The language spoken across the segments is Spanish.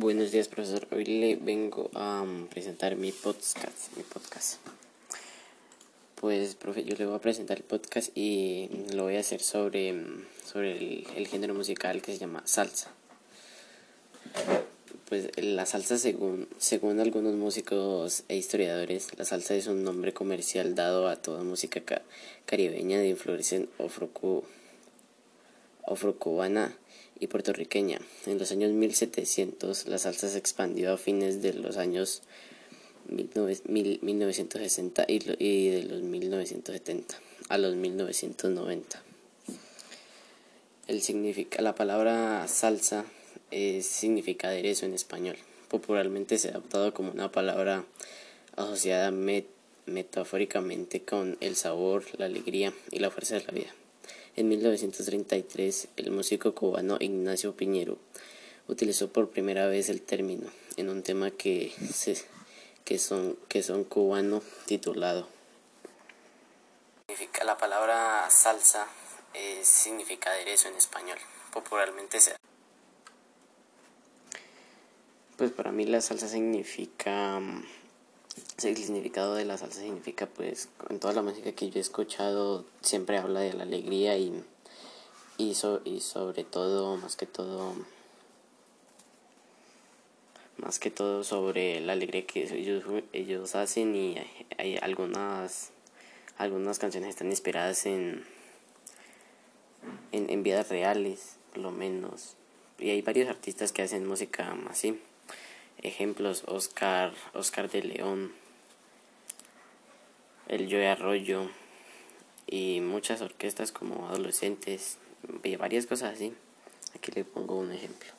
Buenos días, profesor. Hoy le vengo a um, presentar mi podcast, mi podcast. Pues, profe, yo le voy a presentar el podcast y lo voy a hacer sobre, um, sobre el, género musical que se llama salsa. Pues la salsa, según, según algunos músicos e historiadores, la salsa es un nombre comercial dado a toda música caribeña de influencia afrocubana y puertorriqueña. En los años 1700 la salsa se expandió a fines de los años 1960 y, de los 1970 a los 1990. El significa, la palabra salsa significa aderezo en español. Popularmente se ha adoptado como una palabra asociada metafóricamente con el sabor, la alegría y la fuerza de la vida. En 1933, el músico cubano Ignacio Piñero utilizó por primera vez el término en un tema que, que, son, que son cubano titulado. La palabra salsa significa aderezo en español. Popularmente se Pues para mí la salsa significa el significado de la salsa significa pues en toda la música que yo he escuchado siempre habla de la alegría y y, y sobre todo más que todo más que todo sobre la alegría que ellos, ellos hacen y hay algunas algunas canciones están inspiradas en, en en vidas reales por lo menos. Y hay varios artistas que hacen música así. Ejemplos Oscar Oscar de León el Joe Arroyo y muchas orquestas como adolescentes y varias cosas así. Aquí le pongo un ejemplo.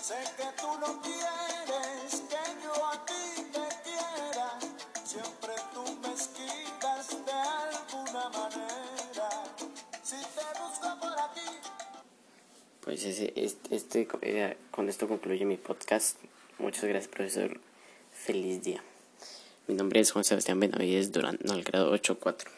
Sé que tú pues ese, este, eh, con esto concluye mi podcast. Muchas gracias, profesor. Feliz día. Mi nombre es Juan Sebastián Benavides Durán, al grado 8-4.